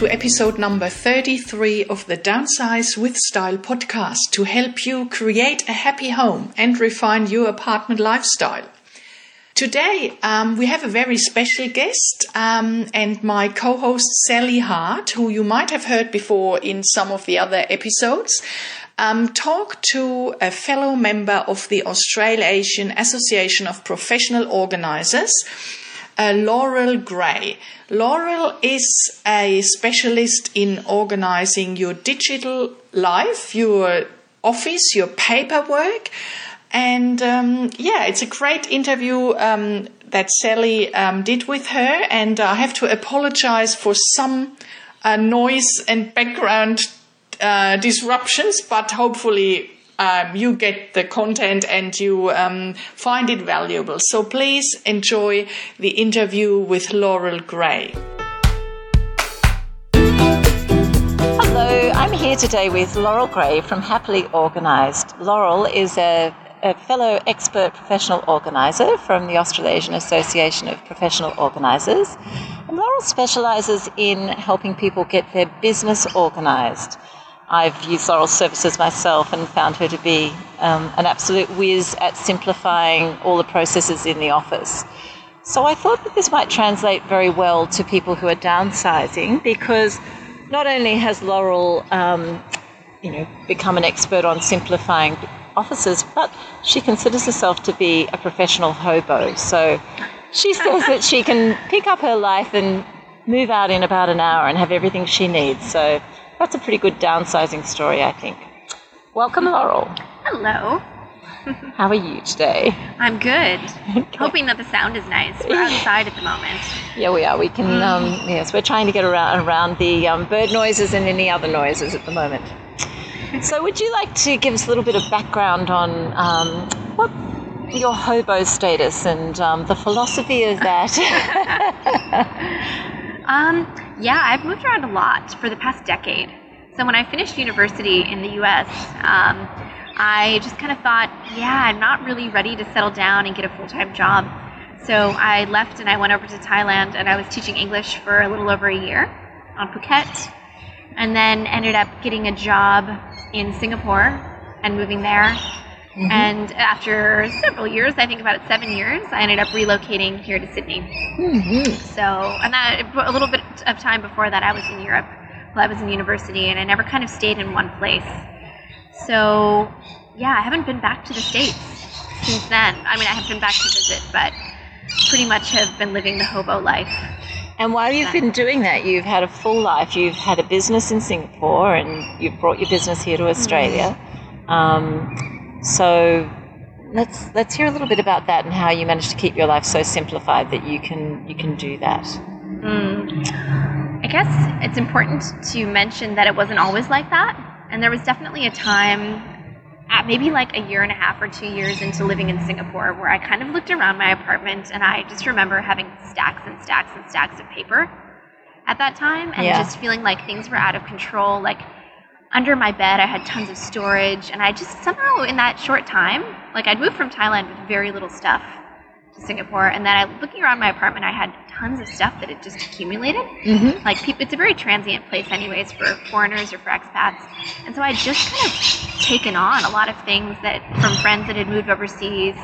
to episode number 33 of the Downsize with Style podcast to help you create a happy home and refine your apartment lifestyle. Today, um, we have a very special guest um, and my co host Sally Hart, who you might have heard before in some of the other episodes, um, talk to a fellow member of the Australasian Association of Professional Organisers, uh, Laurel Gray. Laurel is a specialist in organizing your digital life, your office, your paperwork. And um, yeah, it's a great interview um, that Sally um, did with her. And I have to apologize for some uh, noise and background uh, disruptions, but hopefully um, you get the content and you um, find it valuable. So please enjoy the interview with Laurel Gray. Hello, I'm here today with Laurel Gray from Happily Organised. Laurel is a a fellow expert professional organiser from the Australasian Association of Professional Organisers. And Laurel specialises in helping people get their business organised. I've used Laurel's services myself and found her to be um, an absolute whiz at simplifying all the processes in the office. So I thought that this might translate very well to people who are downsizing because not only has Laurel, um, you know, become an expert on simplifying offices, but she considers herself to be a professional hobo. So she says that she can pick up her life and move out in about an hour and have everything she needs. So that's a pretty good downsizing story, I think. Welcome, Laurel. Hello. How are you today? I'm good. Hoping that the sound is nice. We're outside at the moment. Yeah, we are. We can. Um, yes, we're trying to get around around the um, bird noises and any other noises at the moment. So, would you like to give us a little bit of background on um, what your hobo status and um, the philosophy of that? um, yeah, I've moved around a lot for the past decade. So when I finished university in the U.S., um, I just kind of thought, yeah, I'm not really ready to settle down and get a full-time job. So I left and I went over to Thailand and I was teaching English for a little over a year on Phuket, and then ended up getting a job in Singapore and moving there. Mm-hmm. And after several years, I think about seven years, I ended up relocating here to Sydney. Mm-hmm. So, and that a little bit of time before that, I was in Europe while I was in university, and I never kind of stayed in one place. So, yeah, I haven't been back to the States since then. I mean, I have been back to visit, but pretty much have been living the hobo life. And while you've been doing that, you've had a full life. You've had a business in Singapore and you've brought your business here to Australia. Mm-hmm. Um, so let's let's hear a little bit about that and how you managed to keep your life so simplified that you can you can do that. Mm. I guess it's important to mention that it wasn't always like that, and there was definitely a time, at maybe like a year and a half or two years into living in Singapore, where I kind of looked around my apartment and I just remember having stacks and stacks and stacks of paper at that time, and yeah. just feeling like things were out of control, like under my bed, I had tons of storage, and I just somehow in that short time, like I'd moved from Thailand with very little stuff to Singapore, and then I looking around my apartment, I had tons of stuff that had just accumulated. Mm-hmm. Like it's a very transient place, anyways, for foreigners or for expats, and so I just kind of taken on a lot of things that from friends that had moved overseas.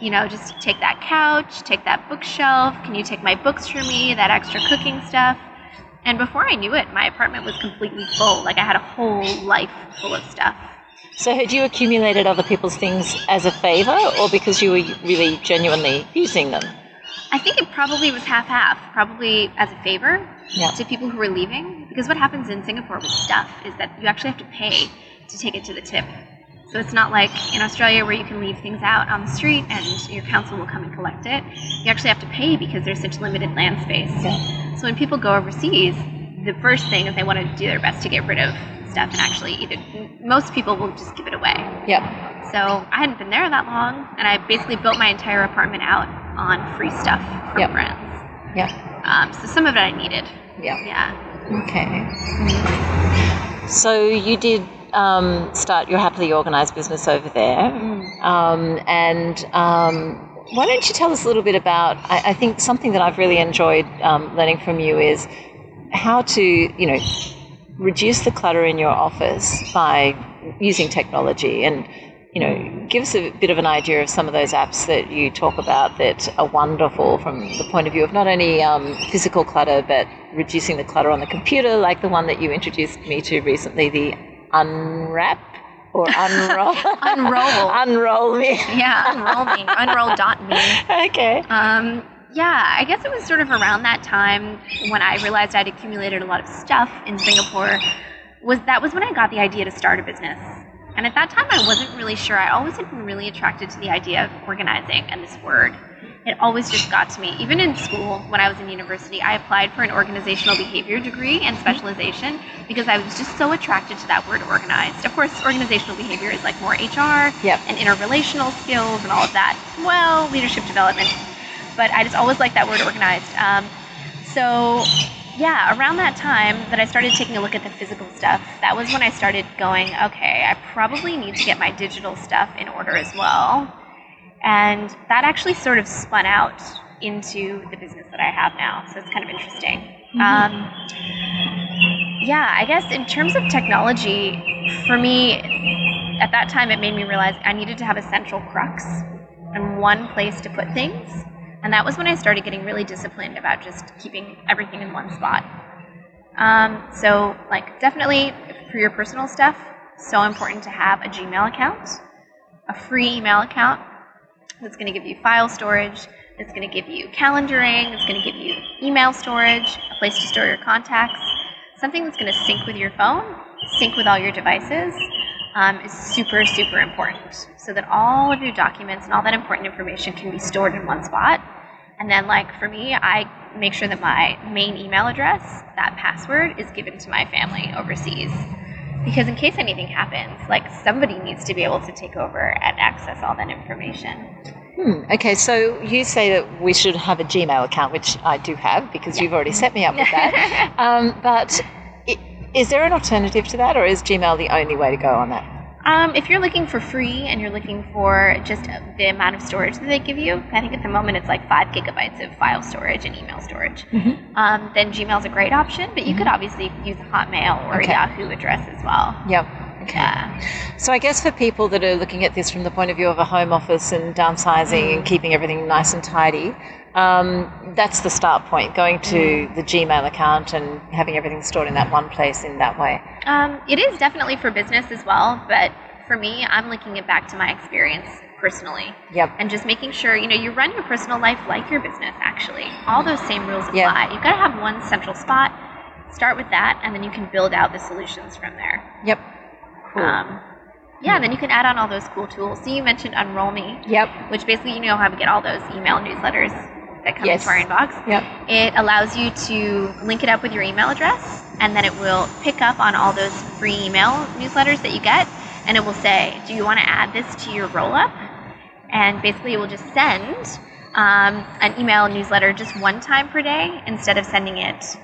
You know, just take that couch, take that bookshelf. Can you take my books for me? That extra cooking stuff and before I knew it, my apartment was completely full. Like I had a whole life full of stuff. So had you accumulated other people's things as a favor or because you were really genuinely using them? I think it probably was half half. Probably as a favor yeah. to people who were leaving. Because what happens in Singapore with stuff is that you actually have to pay to take it to the tip. So it's not like in Australia where you can leave things out on the street and your council will come and collect it. You actually have to pay because there's such limited land space. Yeah. So when people go overseas, the first thing is they want to do their best to get rid of stuff and actually either most people will just give it away. Yep. So I hadn't been there that long and I basically built my entire apartment out on free stuff from yep. friends. Yeah. Um, so some of it I needed. Yeah. Yeah. Okay. So you did um, start your happily organised business over there. Mm. Um, and um, why don't you tell us a little bit about? I, I, think something that I've really enjoyed um, learning from you is how to, you know, reduce the clutter in your office by using technology and you know, give us a bit of an idea of some of those apps that you talk about that are wonderful from the point of view of not only um, physical clutter, but reducing the clutter on the computer, like the one that you introduced me to recently, the Unwrap or Unroll. Unroll. unroll me. yeah, unroll me. unroll dot me Okay. Um, yeah, I guess it was sort of around that time when I realized I'd accumulated a lot of stuff in Singapore. Was that was when I got the idea to start a business. And at that time, I wasn't really sure. I always had been really attracted to the idea of organizing and this word. It always just got to me. Even in school, when I was in university, I applied for an organizational behavior degree and specialization because I was just so attracted to that word organized. Of course, organizational behavior is like more HR Yep. and interrelational skills and all of that. Well, leadership development. But I just always liked that word organized. Um, so yeah, around that time that I started taking a look at the physical stuff, that was when I started going, okay, I probably need to get my digital stuff in order as well. And that actually sort of spun out into the business that I have now. So it's kind of interesting. Um, yeah, I guess in terms of technology, for me, at that time, it made me realize I needed to have a central crux and one place to put things. And that was when I started getting really disciplined about just keeping everything in one spot. Um, so, like, definitely for your personal stuff, so important to have a Gmail account, a free email account that's going to give you file storage, that's going to give you calendaring, it's going to give you email storage, a place to store your contacts, something that's going to sync with your phone, sync with all your devices. Um, is super, super important so that all of your documents and all that important information can be stored in one spot. And then, like for me, I make sure that my main email address, that password, is given to my family overseas. Because in case anything happens, like somebody needs to be able to take over and access all that information. Hmm. Okay, so you say that we should have a Gmail account, which I do have because you've already set me up with that. um, but is there an alternative to that, or is Gmail the only way to go on that? Um, if you're looking for free and you're looking for just the amount of storage that they give you, I think at the moment it's like five gigabytes of file storage and email storage. Um, then Gmail's a great option, but you could obviously use a Hotmail or Okay. a Yahoo address as well. Yep. Okay. Yeah. So I guess for people that are looking at this from the point of view of a home office and downsizing and keeping everything nice and tidy, um, that's the start point. Going to the Gmail account and having everything stored in that one place in that way. Um, it is definitely for business as well, but for me, I'm linking it back to my experience personally. Yep. And just making sure, you know, you run your personal life like your business, actually. All those same rules apply. Yeah. You've got to have one central spot, start with that, and then you can build out the solutions from there. Yep. Cool. Um, yeah, then you can add on all those cool tools. So you mentioned Unroll Me, yep. which basically you know how to get all those email newsletters that come Yes. into our inbox. Yep. It allows you to link it up with your email address, and then it will pick up on all those free email newsletters that you get, and it will say, "Do you want to add this to your roll up?" And basically, it will just send um, an email newsletter just one time per day instead of sending it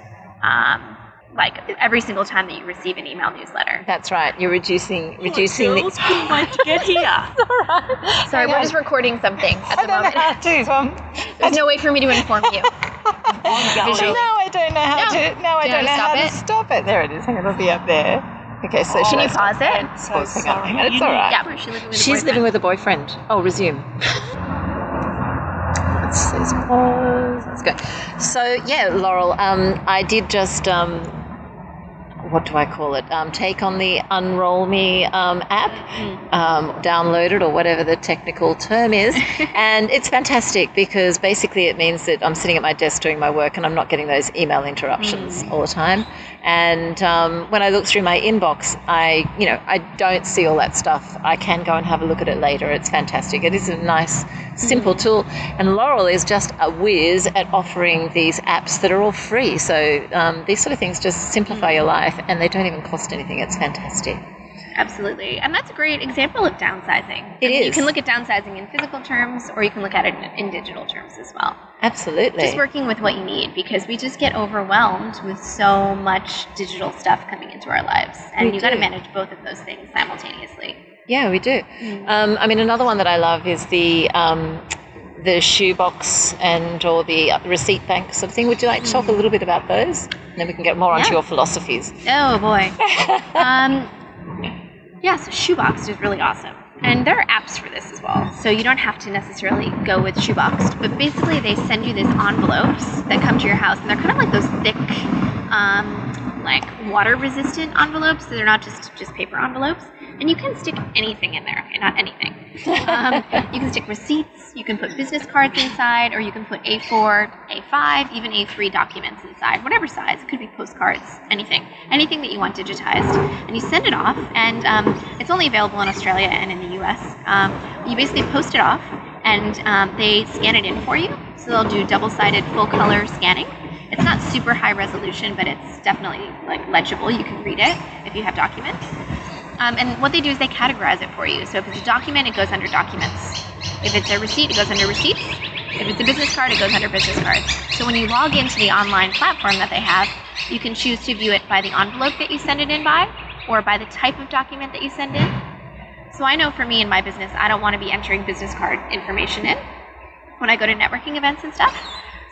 um, like every single time that you receive an email newsletter. That's right. You're reducing reducing the. to get here. Sorry, we're just recording something at the moment. Know how to. Um, There's no way for me to inform you. Visually. No, I don't know how No. to. No, I Do don't know wanna how stop to it? stop it. There it is. It'll be up there. Okay, so Can should you I stop? pause it? Pause, hang on, hang on. It's all right. Yeah, she's living She's boyfriend. living with a boyfriend. Oh, resume. It says pause. Let's go. So yeah, Laurel. Um, I did just um, what do I call it? Um, take on the Unroll Me um, app, um, download it or whatever the technical term is, and it's fantastic because basically it means that I'm sitting at my desk doing my work and I'm not getting those email interruptions all the time. And um, when I look through my inbox, I you know I don't see all that stuff. I can go and have a look at it later. It's fantastic. It is a nice, simple tool, and Laurel is just a whiz at offering these apps that are all free. So um, these sort of things just simplify your life, and they don't even cost anything. It's fantastic. Absolutely. And that's a great example of downsizing. It I mean, You can look at downsizing in physical terms or you can look at it in, in digital terms as well. Absolutely. Just working with what you need because we just get overwhelmed with so much digital stuff coming into our lives. And We you got to manage both of those things simultaneously. Yeah, we do. Um, I mean, another one that I love is the um, the shoebox and or the receipt bank sort of thing. Would you like to talk a little bit about those? And then we can get more onto your philosophies. Oh boy. um, yeah, so Shoebox is really awesome. And there are apps for this as well. So you don't have to necessarily go with Shoeboxed. But basically, they send you these envelopes that come to your house. And they're kind of like those thick, um, like water resistant envelopes. So they're not just, just paper envelopes. And you can stick anything in there. Okay, not anything. Um, you can stick receipts, you can put business cards inside, or you can put A4, A5, even A3 documents inside, whatever size. It could be postcards, anything, anything that you want digitized. And you send it off, and um, it's only available in Australia and in the US. Um, you basically post it off, and um, they scan it in for you. So they'll do double sided full color scanning. It's not super high resolution, but it's definitely like legible. You can read it if you have documents. Um, and what they do is they categorize it for you. So if it's a document, it goes under documents. If it's a receipt, it goes under receipts. If it's a business card, it goes under business cards. So when you log into the online platform that they have, you can choose to view it by the envelope that you send it in by, or by the type of document that you send in. So I know for me in my business, I don't want to be entering business card information in when I go to networking events and stuff.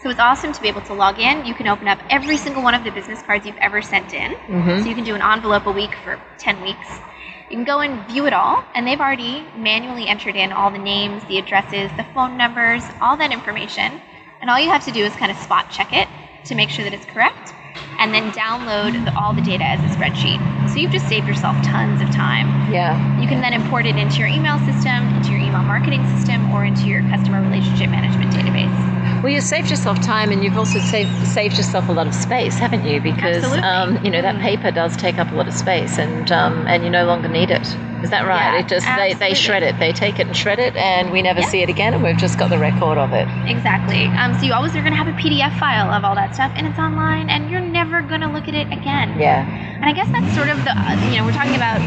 So it's awesome to be able to log in. You can open up every single one of the business cards you've ever sent in. So you can do an envelope a week for 10 weeks. You can go and view it all, and they've already manually entered in all the names, the addresses, the phone numbers, all that information. And all you have to do is kind of spot check it to make sure that it's correct, and then download the, all the data as a spreadsheet. So you've just saved yourself tons of time. Yeah. You can then import it into your email system, into your email marketing system, or into your customer relationship management database. Well, you've saved yourself time, and you've also saved saved yourself a lot of space, haven't you? Because um, you know that Mm. paper does take up a lot of space, and um, and you no longer need it. Is that right? Yeah, it just they, they shred it, they take it and shred it, and we never Yeah. see it again, and we've just got the record of it. Exactly. Um, so you always are going to have a PDF file of all that stuff, and it's online, and you're never going to look at it again. Yeah. And I guess that's sort of the, uh, you know, we're talking about.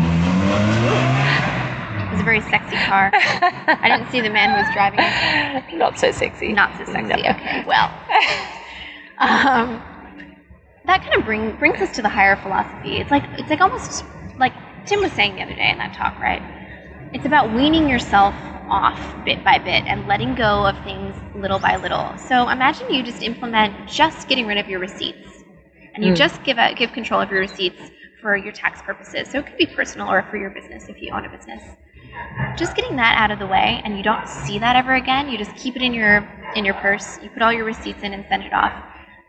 Was a very sexy car. I didn't see the man who was driving it. Not so sexy. Not so sexy. No. Okay. Well, um, that kind of bring brings us to the higher philosophy. It's like it's like almost like Tim was saying the other day in that talk, right? It's about weaning yourself off bit by bit and letting go of things little by little. So imagine you just implement just getting rid of your receipts, and you Mm. just give a, give control of your receipts for your tax purposes. So it could be personal or for your business if you own a business just getting that out of the way and you don't see that ever again you just keep it in your in your purse you put all your receipts in and send it off.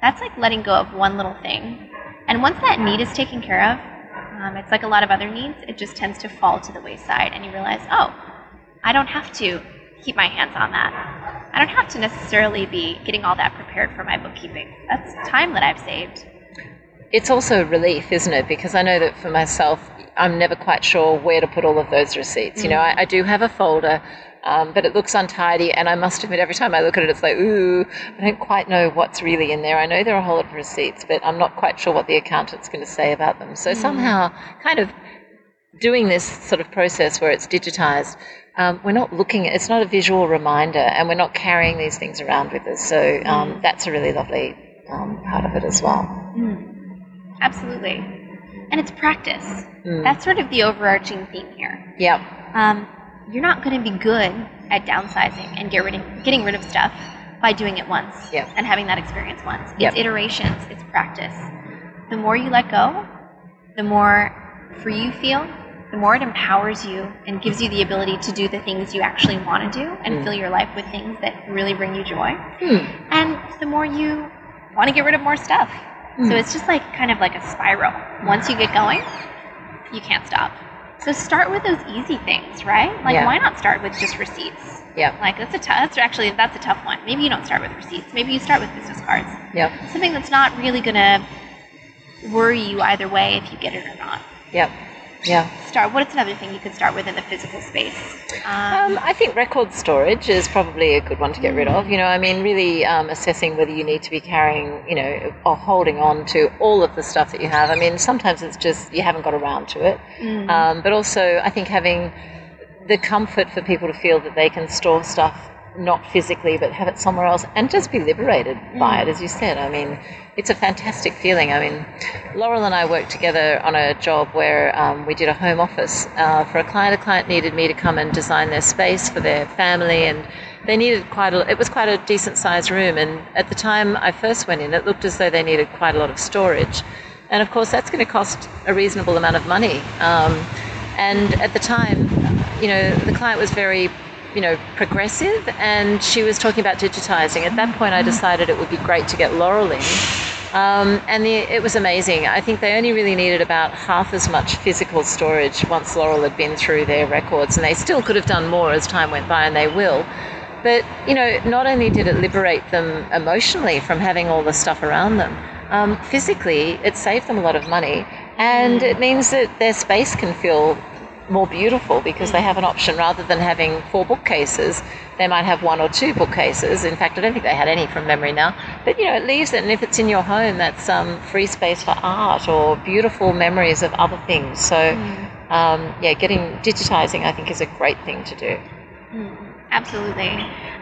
That's like letting go of one little thing. And once that need is taken care of um, it's like a lot of other needs it just tends to fall to the wayside and you realize oh i don't have to keep my hands on that. I don't have to necessarily be getting all that prepared for my bookkeeping. That's time that i've saved. It's also a relief, isn't it? Because I know that for myself, I'm never quite sure where to put all of those receipts. You know, I, I do have a folder, um, but it looks untidy, and I must admit, every time I look at it, it's like, ooh, I don't quite know what's really in there. I know there are a whole lot of receipts, but I'm not quite sure what the accountant's going to say about them. So somehow, kind of doing this sort of process where it's digitized, um, we're not looking, it's not a visual reminder, and we're not carrying these things around with us. So um, that's a really lovely um, part of it as well. absolutely and it's practice Mm. that's sort of the overarching theme here Yeah. um, you're not going to be good at downsizing and get rid of, getting rid of stuff by doing it once Yep. and having that experience once. It's Yep. iterations, it's practice. The more you let go, the more free you feel, the more it empowers you and gives you the ability to do the things you actually want to do and Mm. fill your life with things that really bring you joy. Hmm. And the more you want to get rid of more stuff. Hmm. So it's just like kind of like a spiral. Once you get going, you can't stop. So start with those easy things, right? Like Yeah. why not start with just receipts? Yeah. Like that's a tough. That's actually that's a tough one. Maybe you don't start with receipts. Maybe you start with business cards. Yep. Something that's not really gonna worry you either way if you get it or not. Yep. Yeah. Start. What's another thing you could start with in the physical space? Um, I think record storage is probably a good one to get rid of. You know, I mean, really um, assessing whether you need to be carrying, you know, or holding on to all of the stuff that you have. I mean, sometimes it's just you haven't got around to it. Mm. Um, but also, I think having the comfort for people to feel that they can store stuff not physically but have it somewhere else and just be liberated by it as you said. I mean it's a fantastic feeling. I mean laurel and i worked together on a job where um, we did a home office uh, for a client. A client needed me to come and design their space for their family and they needed quite a. It was quite a decent sized room, and at the time I first went in, it looked as though they needed quite a lot of storage, and of course that's going to cost a reasonable amount of money. Um, and at the time, you know, the client was very you know, progressive, and she was talking about digitizing. At that point, I decided it would be great to get Laurel in. Um, and the, it was amazing. I think they only really needed about half as much physical storage once Laurel had been through their records, and they still could have done more as time went by, and they will. But, you know, not only did it liberate them emotionally from having all the stuff around them, um, physically, it saved them a lot of money. And it means that their space can feel more beautiful because they have an option rather than having four bookcases. They might have one or two bookcases. In fact, I don't think they had any from memory now. But you know, it leaves it, and if it's in your home, that's um, free space for art or beautiful memories of other things. So, mm. um, yeah, getting digitizing, I think, is a great thing to do. Mm. Absolutely.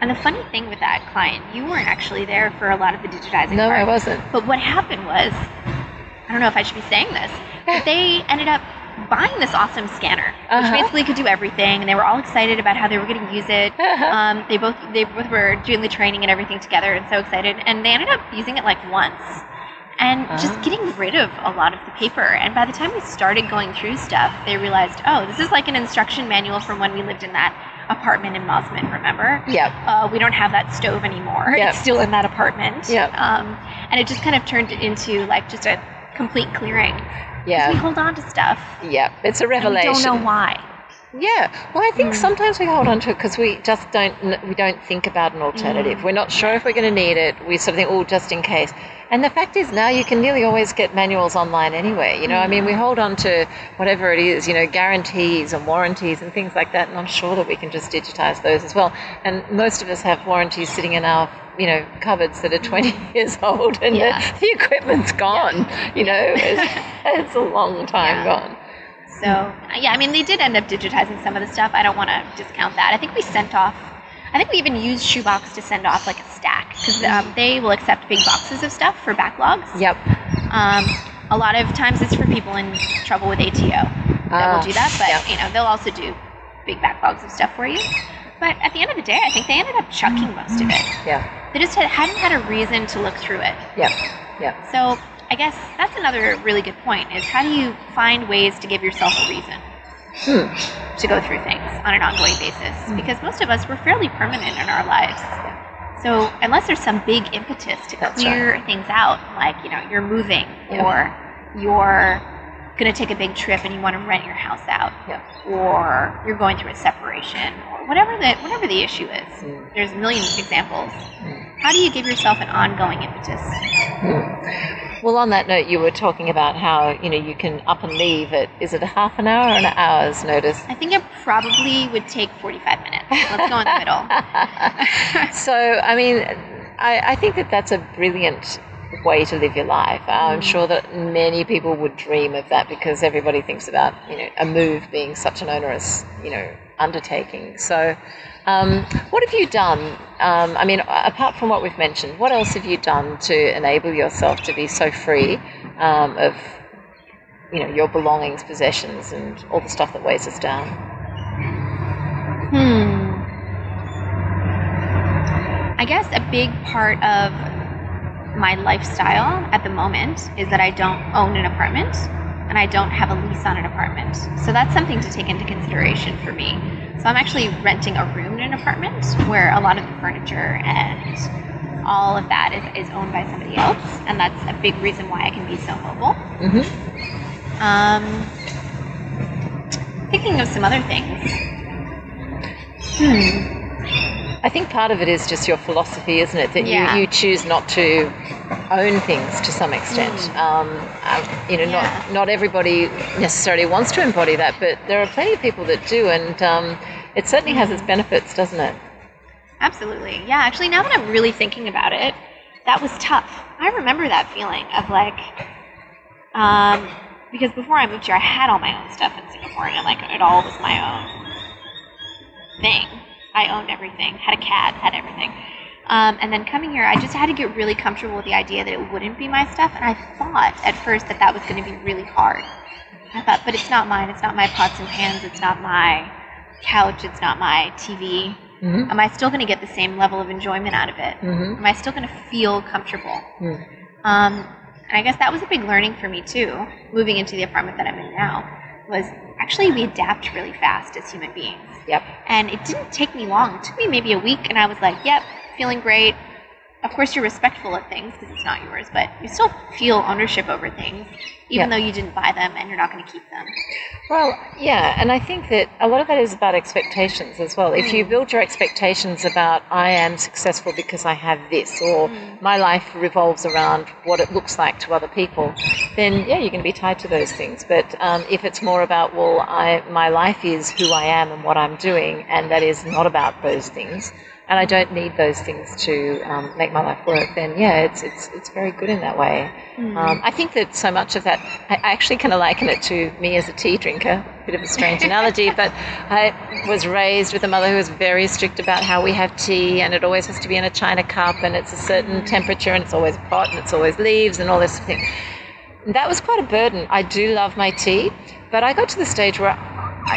And the funny thing with that client, you weren't actually there for a lot of the digitizing. No, part. I wasn't. But what happened was, I don't know if I should be saying this, but they ended up buying this awesome scanner, uh-huh. which basically could do everything, and they were all excited about how they were going to use it. Uh-huh. Um, they both they both were doing the training and everything together, and so excited. And they ended up using it like once, and uh-huh. just getting rid of a lot of the paper. And by the time we started going through stuff, they realized, oh, this is like an instruction manual from when we lived in that apartment in Mosman. Remember? Yeah. Uh, we don't have that stove anymore. Yep. It's still in that apartment. Yeah. Um, and it just kind of turned into like just a complete clearing. Yeah. We hold on to stuff. Yeah, it's a revelation. we don't know why. Yeah, well, I think mm. sometimes we hold on to it because we just don't we don't think about an alternative. Mm. We're not sure if we're going to need it. We sort of think, oh, just in case. And the fact is, now you can nearly always get manuals online anyway. You know, mm. I mean, we hold on to whatever it is, you know, guarantees and warranties and things like that. And I'm sure that we can just digitize those as well. And most of us have warranties sitting in our you know cupboards that are 20 years old and yeah. the, the, equipment's gone yeah. you know it's, it's, a long time yeah. gone so yeah, I mean they did end up digitizing some of the stuff. I don't want to discount that. I think we sent off. I think we even used Shoebox to send off like a stack because um, they will accept big boxes of stuff for backlogs. Yep. Um, a lot of times it's for people in trouble with ATO that uh, will do that, but yep. you know they'll also do big backlogs of stuff for you. But at the end of the day, I think they ended up chucking most of it. Yeah. They just had, hadn't had a reason to look through it. Yeah. Yeah. So I guess that's another really good point is how do you find ways to give yourself a reason hmm. to go through things on an ongoing basis? Hmm. Because most of us, we're fairly permanent in our lives. So unless there's some big impetus to that's clear right. things out, like, you know, you're moving yeah. or you're going to take a big trip and you want to rent your house out yeah. or you're going through a separation whatever the, whatever the issue is. Mm. There's a million examples. Mm. How do you give yourself an ongoing impetus? Mm. Well, on that note, you were talking about how you know you can up and leave at is it a half an hour or an hour's notice? I think it probably would take forty-five minutes. Let's go in the middle. so, I mean, I, I think that that's a brilliant way to live your life. I'm mm. sure that many people would dream of that because everybody thinks about you know a move being such an onerous you know undertaking. So, um, what have you done? Um, I mean, apart from what we've mentioned, what else have you done to enable yourself to be so free um, of, you know, your belongings, possessions, and all the stuff that weighs us down? Hmm. I guess a big part of my lifestyle at the moment is that I don't own an apartment and I don't have a lease on an apartment. So that's something to take into consideration for me. So I'm actually renting a room in an apartment where a lot of the furniture and all of that is, is owned by somebody else, and that's a big reason why I can be so mobile. Mm-hmm. Um, thinking of some other things. Hmm. I think part of it is just your philosophy, isn't it? That yeah. you, you choose not to own things to some extent. Mm. Um, uh, you know, yeah. not not everybody necessarily wants to embody that, but there are plenty of people that do, and um, it certainly has its benefits, doesn't it? Absolutely. Yeah. Actually, now that I'm really thinking about it, that was tough. I remember that feeling of like, um, because before I moved here, I had all my own stuff in Singapore, and like it all was my own thing. I owned everything, had a cat, had everything. Um, and then coming here, I just had to get really comfortable with the idea that it wouldn't be my stuff. And I thought at first that that was going to be really hard. I thought, but it's not mine. It's not my pots and pans. It's not my couch. It's not my TV. Mhm. Am I still going to get the same level of enjoyment out of it? Mhm. Am I still going to feel comfortable? Mm. Um, and I guess that was a big learning for me too, moving into the apartment that I'm in now, was actually we adapt really fast as human beings. Yep. And it didn't take me long. It took me maybe a week, and I was like, yep, feeling great. Of course, you're respectful of things because it's not yours, but you still feel ownership over things, even Yeah. though you didn't buy them and you're not going to keep them. Well, yeah, and I think that a lot of that is about expectations as well. If you build your expectations about I am successful because I have this, or my life revolves around what it looks like to other people, then yeah, you're going to be tied to those things. But um, if it's more about well, I my life is who I am and what I'm doing, and that is not about those things, and I don't need those things to um, make my life work, then yeah, it's it's it's very good in that way. Um, I think that so much of that, I actually kind of liken it to me as a tea drinker. Bit of a strange analogy, but I was raised with a mother who was very strict about how we have tea, and it always has to be in a china cup, and it's a certain temperature, and it's always hot, and it's always leaves, and all this thing. That was quite a burden. I do love my tea, but I got to the stage where,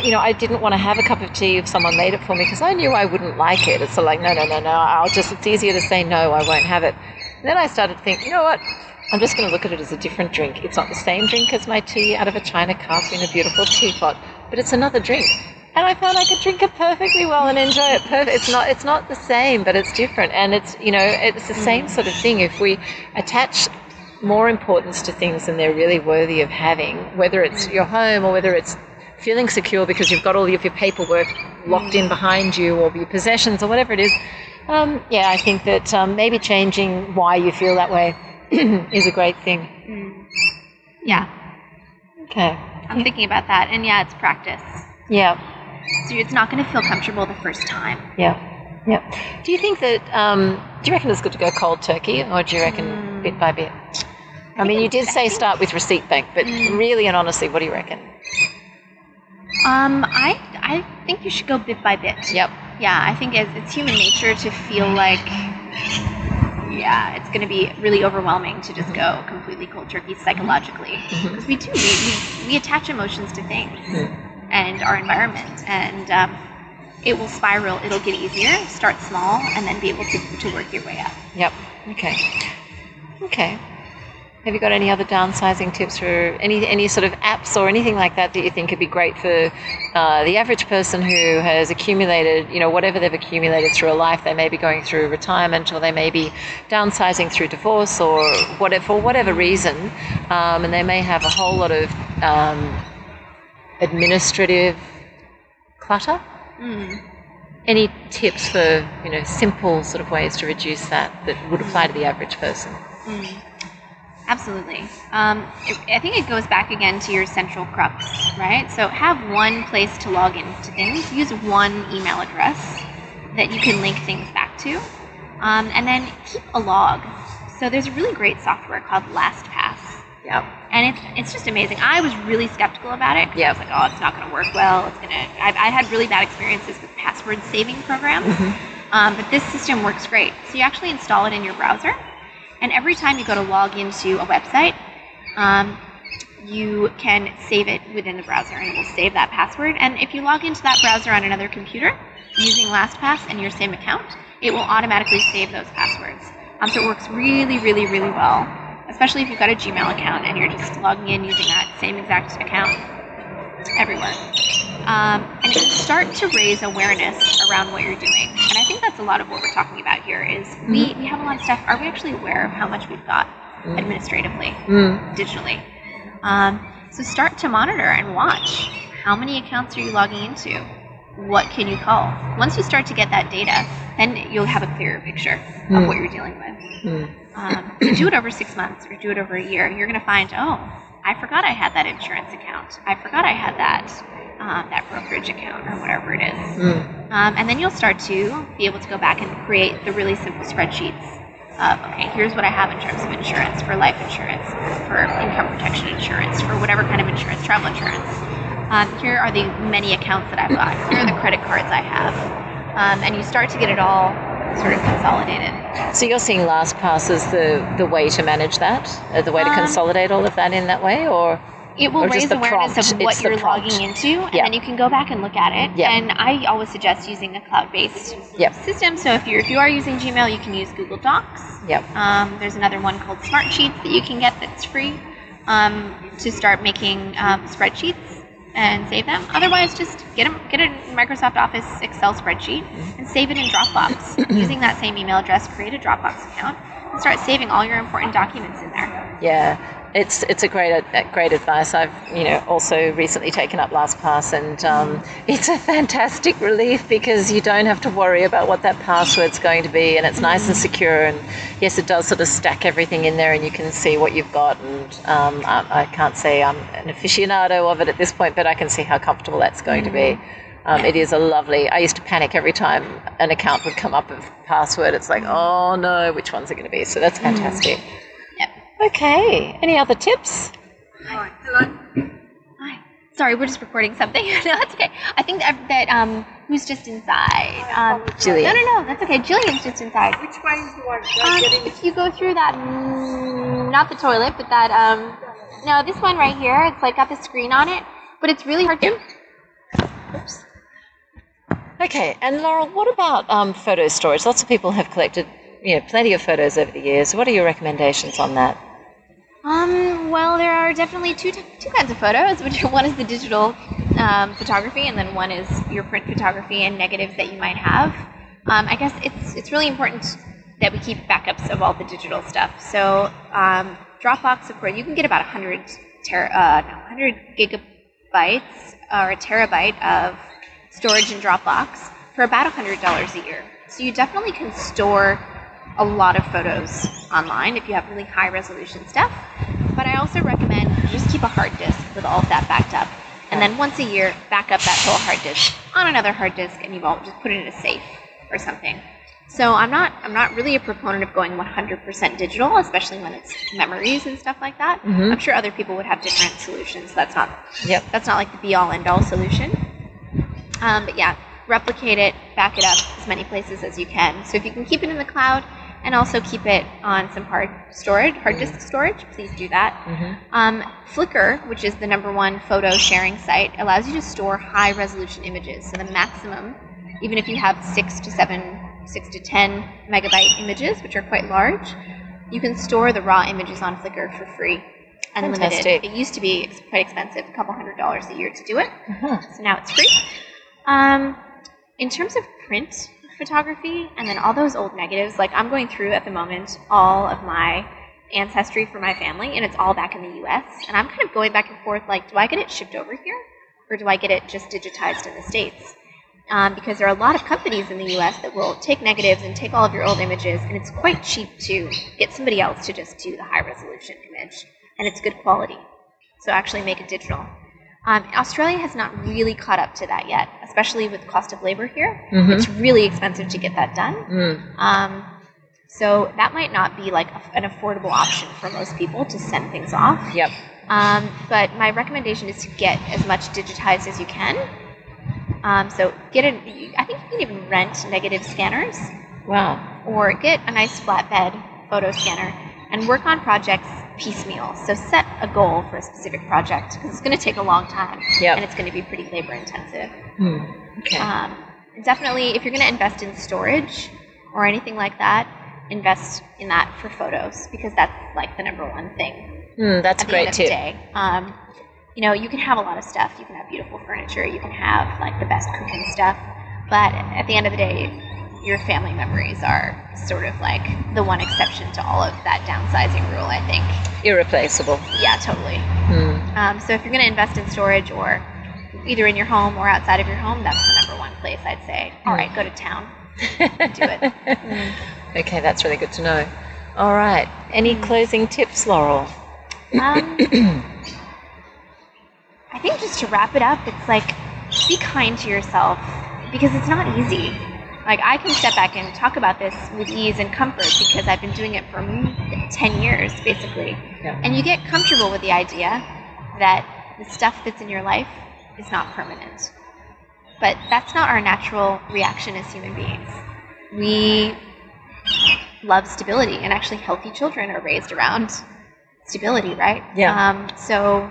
you know, I didn't want to have a cup of tea if someone made it for me because I knew I wouldn't like it. It's sort like, no, no, no, no. I'll just. It's easier to say no. I won't have it. And then I started to think, you know what? I'm just going to look at it as a different drink. It's not the same drink as my tea out of a china cup in a beautiful teapot, but it's another drink. And I found I could drink it perfectly well and enjoy it perfect. It's not it's not the same, but it's different, and it's you know it's the same mm. sort of thing. If we attach more importance to things than they're really worthy of having, whether it's mm. your home or whether it's feeling secure because you've got all of your paperwork locked in behind you or your possessions or whatever it is. Um, yeah, I think that um, maybe changing why you feel that way is a great thing. Yeah, Okay. I'm thinking about that. And yeah, it's practice. Yeah. So it's not going to feel comfortable the first time. Yeah. Yeah. Do you think that, um, do you reckon it's good to go cold turkey or do you reckon bit by bit? I mean, you did say start with receipt bank, but really and honestly, what do you reckon? Um, I I think you should go bit by bit. Yep. Yeah, I think it's, it's human nature to feel like, yeah, it's going to be really overwhelming to just go completely cold turkey psychologically. Because we do, we, we, we attach emotions to things and our environment. And um, it will spiral, it'll get easier, start small, and then be able to, to work your way up. Yep. Okay. Okay. Have you got any other downsizing tips for any any sort of apps or anything like that that you think could be great for uh, the average person who has accumulated, you know, whatever they've accumulated through a life? They may be going through retirement, or they may be downsizing through divorce, or whatever for whatever reason, um, and they may have a whole lot of um, administrative clutter. Any tips for you know simple sort of ways to reduce that that would apply to the average person? Absolutely. Um, it, I think it goes back again to your central crux, right? So have one place to log into things. Use one email address that you can link things back to, um, and then keep a log. So there's a really great software called LastPass, Yep. and it's it's just amazing. I was really skeptical about it. 'cause I was like, oh, it's not going to work well. It's gonna. I've, I had really bad experiences with password saving programs, um, but this system works great. So you actually install it in your browser, and every time you go to log into a website, um, you can save it within the browser, and it will save that password. And if you log into that browser on another computer using LastPass and your same account, it will automatically save those passwords. Um, so it works really, really, really well, especially if you've got a Gmail account and you're just logging in using that same exact account everywhere. Um, and start to raise awareness around what you're doing. And I think that's a lot of what we're talking about here is we, we have a lot of stuff. Are we actually aware of how much we've got administratively, digitally? Um, so start to monitor and watch. How many accounts are you logging into? What can you call? Once you start to get that data, then you'll have a clearer picture of what you're dealing with. Um, if do it over six months or do it over a year, you're going to find, oh, I forgot I had that insurance account. I forgot I had that um, that brokerage account or whatever it is. Um, and then you'll start to be able to go back and create the really simple spreadsheets of, okay, here's what I have in terms of insurance for life insurance, for income protection insurance, for whatever kind of insurance, travel insurance. Um, here are the many accounts that I've got. Here are the credit cards I have. Um, and you start to get it all sort of consolidated. So you're seeing LastPass as the, the way to manage that, uh, the way to Um, consolidate all of that in that way, or it will raise the awareness prompt. of what It's you're logging into, and Yeah. then you can go back and look at it. Yeah. And I always suggest using a cloud-based Yep. system. So if you're if you are using Gmail, you can use Google Docs. Yep. Um, there's another one called Smart Sheets that you can get that's free um, to start making um, spreadsheets and save them. Otherwise, just get a get a Microsoft Office Excel spreadsheet and save it in Dropbox using that same email address. Create a Dropbox account and start saving all your important documents in there. Yeah, it's it's a great uh, great advice. I've you know also recently taken up LastPass, and um, it's a fantastic relief because you don't have to worry about what that password's going to be, and it's nice and secure. And yes, it does sort of stack everything in there, and you can see what you've got. And um, I, I can't say I'm an aficionado of it at this point, but I can see how comfortable that's going to be. Um, it is a lovely. I used to panic every time an account would come up with password. It's like, oh no, which one's it going to be? So that's fantastic. Yep. Okay. Any other tips? Hi. Hello. Hi. Sorry, we're just recording something. no, that's okay. I think that, that um, who's just inside? Um, Jillian. No, no, no, that's okay. Julian's just inside. Which way is the one? Um, if you go through that, mm, not the toilet, but that, um, no, this one right here. It's like got the screen on it, but it's really hard to. Oops. Okay, and Laurel, what about um, photo storage? Lots of people have collected, you know, plenty of photos over the years. What are your recommendations on that? Um, well, there are definitely two two kinds of photos. Which one is the digital um, photography, and then one is your print photography and negatives that you might have. Um, I guess it's it's really important that we keep backups of all the digital stuff. So um, Dropbox, of course, you can get about 100 ter- uh, no, 100 gigabytes or a terabyte of storage in Dropbox for about $100 a year. So you definitely can store a lot of photos online if you have really high resolution stuff. But I also recommend you just keep a hard disk with all of that backed up. And then once a year, back up that whole hard disk on another hard disk and you won't just put it in a safe or something. So I'm not I'm not really a proponent of going 100% digital, especially when it's memories and stuff like that. Mhm. I'm sure other people would have different solutions. That's not Yep. that's not like the be all end all solution. Um, but yeah, replicate it, back it up as many places as you can. So if you can keep it in the cloud and also keep it on some hard storage, hard disk storage, please do that. Um, Flickr, which is the number one photo sharing site, allows you to store high resolution images. So the maximum, even if you have six to seven, six to ten megabyte images, which are quite large, you can store the raw images on Flickr for free. Unlimited. Fantastic. It used to be quite expensive, a couple hundred dollars a year to do it. Uh-huh. So now it's free. Um, in terms of print photography and then all those old negatives, like I'm going through at the moment all of my ancestry for my family, and it's all back in the US. And I'm kind of going back and forth like, do I get it shipped over here? Or do I get it just digitized in the States? Um, because there are a lot of companies in the US that will take negatives and take all of your old images, and it's quite cheap to get somebody else to just do the high resolution image, and it's good quality. So actually make it digital. Um, Australia has not really caught up to that yet, especially with cost of labor here. Mhm. It's really expensive to get that done. Mm. Um, so that might not be like a, an affordable option for most people to send things off. Yep. Um, but my recommendation is to get as much digitized as you can. Um, so get a, I think you can even rent negative scanners Wow. or get a nice flatbed photo scanner and work on projects piecemeal. So set a goal for a specific project because it's going to take a long time Yep. and it's going to be pretty labor intensive. Hmm. Okay. Um, definitely, if you're going to invest in storage or anything like that, invest in that for photos because that's like the number one thing Hmm, that's at the great end of tip. the day. Um, you know, you can have a lot of stuff. You can have beautiful furniture. You can have like the best cooking stuff. But at the end of the day, your family memories are sort of like the one exception to all of that downsizing rule. I think. Irreplaceable. Yeah, totally. Hmm. Um, so if you're going to invest in storage or either in your home or outside of your home, that's the number one place I'd say. All right, go to town. Do it. Mm. Okay, that's really good to know. All right. Any closing tips, Laurel? Um, I think just to wrap it up, it's like be kind to yourself because it's not easy. Like I can step back and talk about this with ease and comfort because I've been doing it for mm, 10 years basically. Yeah. And you get comfortable with the idea that the stuff that's in your life is not permanent. But that's not our natural reaction as human beings. We love stability, and actually, healthy children are raised around stability, right? Yeah. Um, so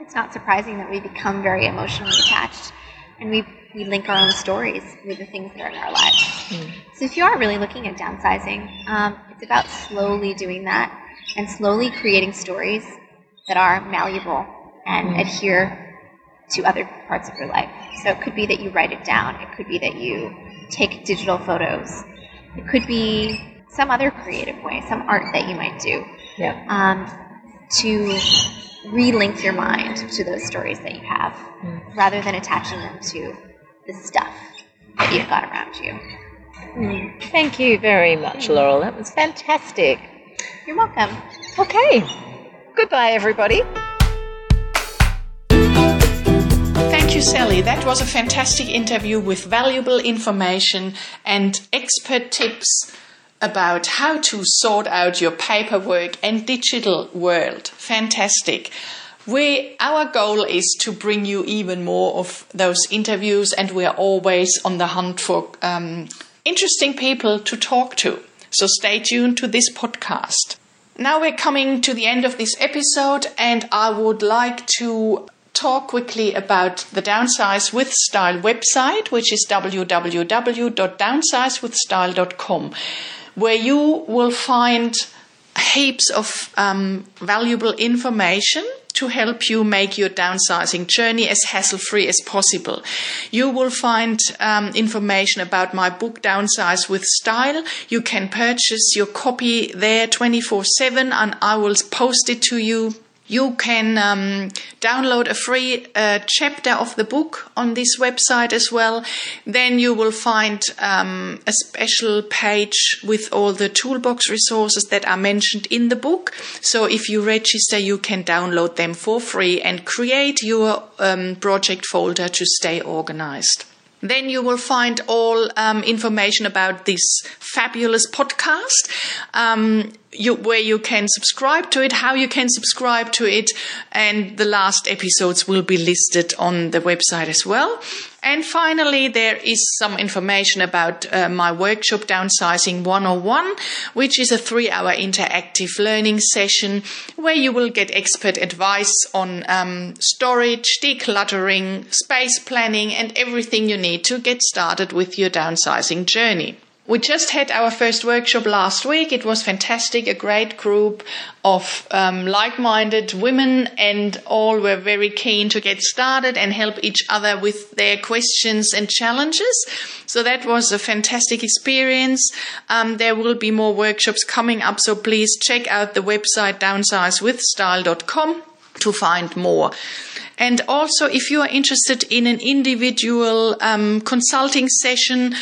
it's not surprising that we become very emotionally attached and we, we link our own stories with the things that are in our lives. Mm. So if you are really looking at downsizing, um, it's about slowly doing that and slowly creating stories that are malleable and mm. adhere to other parts of your life. So it could be that you write it down. It could be that you take digital photos. It could be some other creative way, some art that you might do. Yeah. Um, to relink your mind to those stories that you have mm. rather than attaching them to the stuff that you've got around you. Mm. Thank you very much, Laurel. That was fantastic. You're welcome. Okay. Goodbye, everybody. Thank you, Sally. That was a fantastic interview with valuable information and expert tips about how to sort out your paperwork and digital world. Fantastic. We, our goal is to bring you even more of those interviews, and we are always on the hunt for um, interesting people to talk to. So stay tuned to this podcast. Now we're coming to the end of this episode, and I would like to talk quickly about the Downsize with Style website, which is www.downsizewithstyle.com where you will find heaps of um, valuable information to help you make your downsizing journey as hassle free as possible. You will find um, information about my book Downsize with Style. You can purchase your copy there 24 7 and I will post it to you you can um, download a free uh, chapter of the book on this website as well. Then you will find um, a special page with all the toolbox resources that are mentioned in the book. So if you register, you can download them for free and create your um, project folder to stay organized. Then you will find all um, information about this fabulous podcast, um, you, where you can subscribe to it, how you can subscribe to it, and the last episodes will be listed on the website as well. And finally, there is some information about uh, my workshop Downsizing 101, which is a three hour interactive learning session where you will get expert advice on um, storage, decluttering, space planning, and everything you need to get started with your downsizing journey. We just had our first workshop last week. It was fantastic, a great group of um, like minded women, and all were very keen to get started and help each other with their questions and challenges. So that was a fantastic experience. Um, there will be more workshops coming up, so please check out the website downsizewithstyle.com to find more. And also, if you are interested in an individual um, consulting session,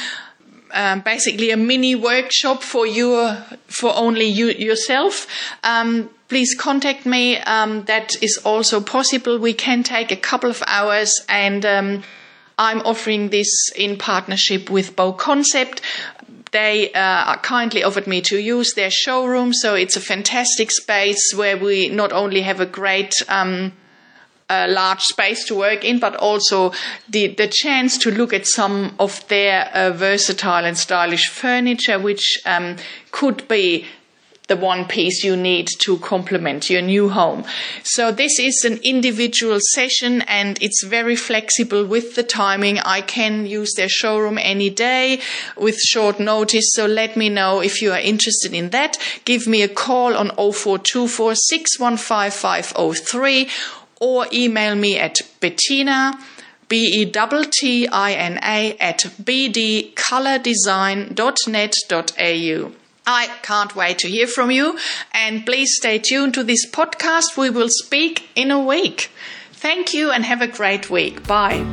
um, basically a mini workshop for you, for only you yourself. Um, please contact me. Um, that is also possible. We can take a couple of hours and um, I'm offering this in partnership with BoConcept. They uh, kindly offered me to use their showroom, so it's a fantastic space where we not only have a great um, a large space to work in, but also the, the chance to look at some of their uh, versatile and stylish furniture, which um, could be the one piece you need to complement your new home. So this is an individual session and it's very flexible with the timing. I can use their showroom any day with short notice. So let me know if you are interested in that. Give me a call on 0424 615 or email me at Bettina, B-E-T-T-I-N-A at bdcolordesign.net.au. I can't wait to hear from you and please stay tuned to this podcast. We will speak in a week. Thank you and have a great week. Bye.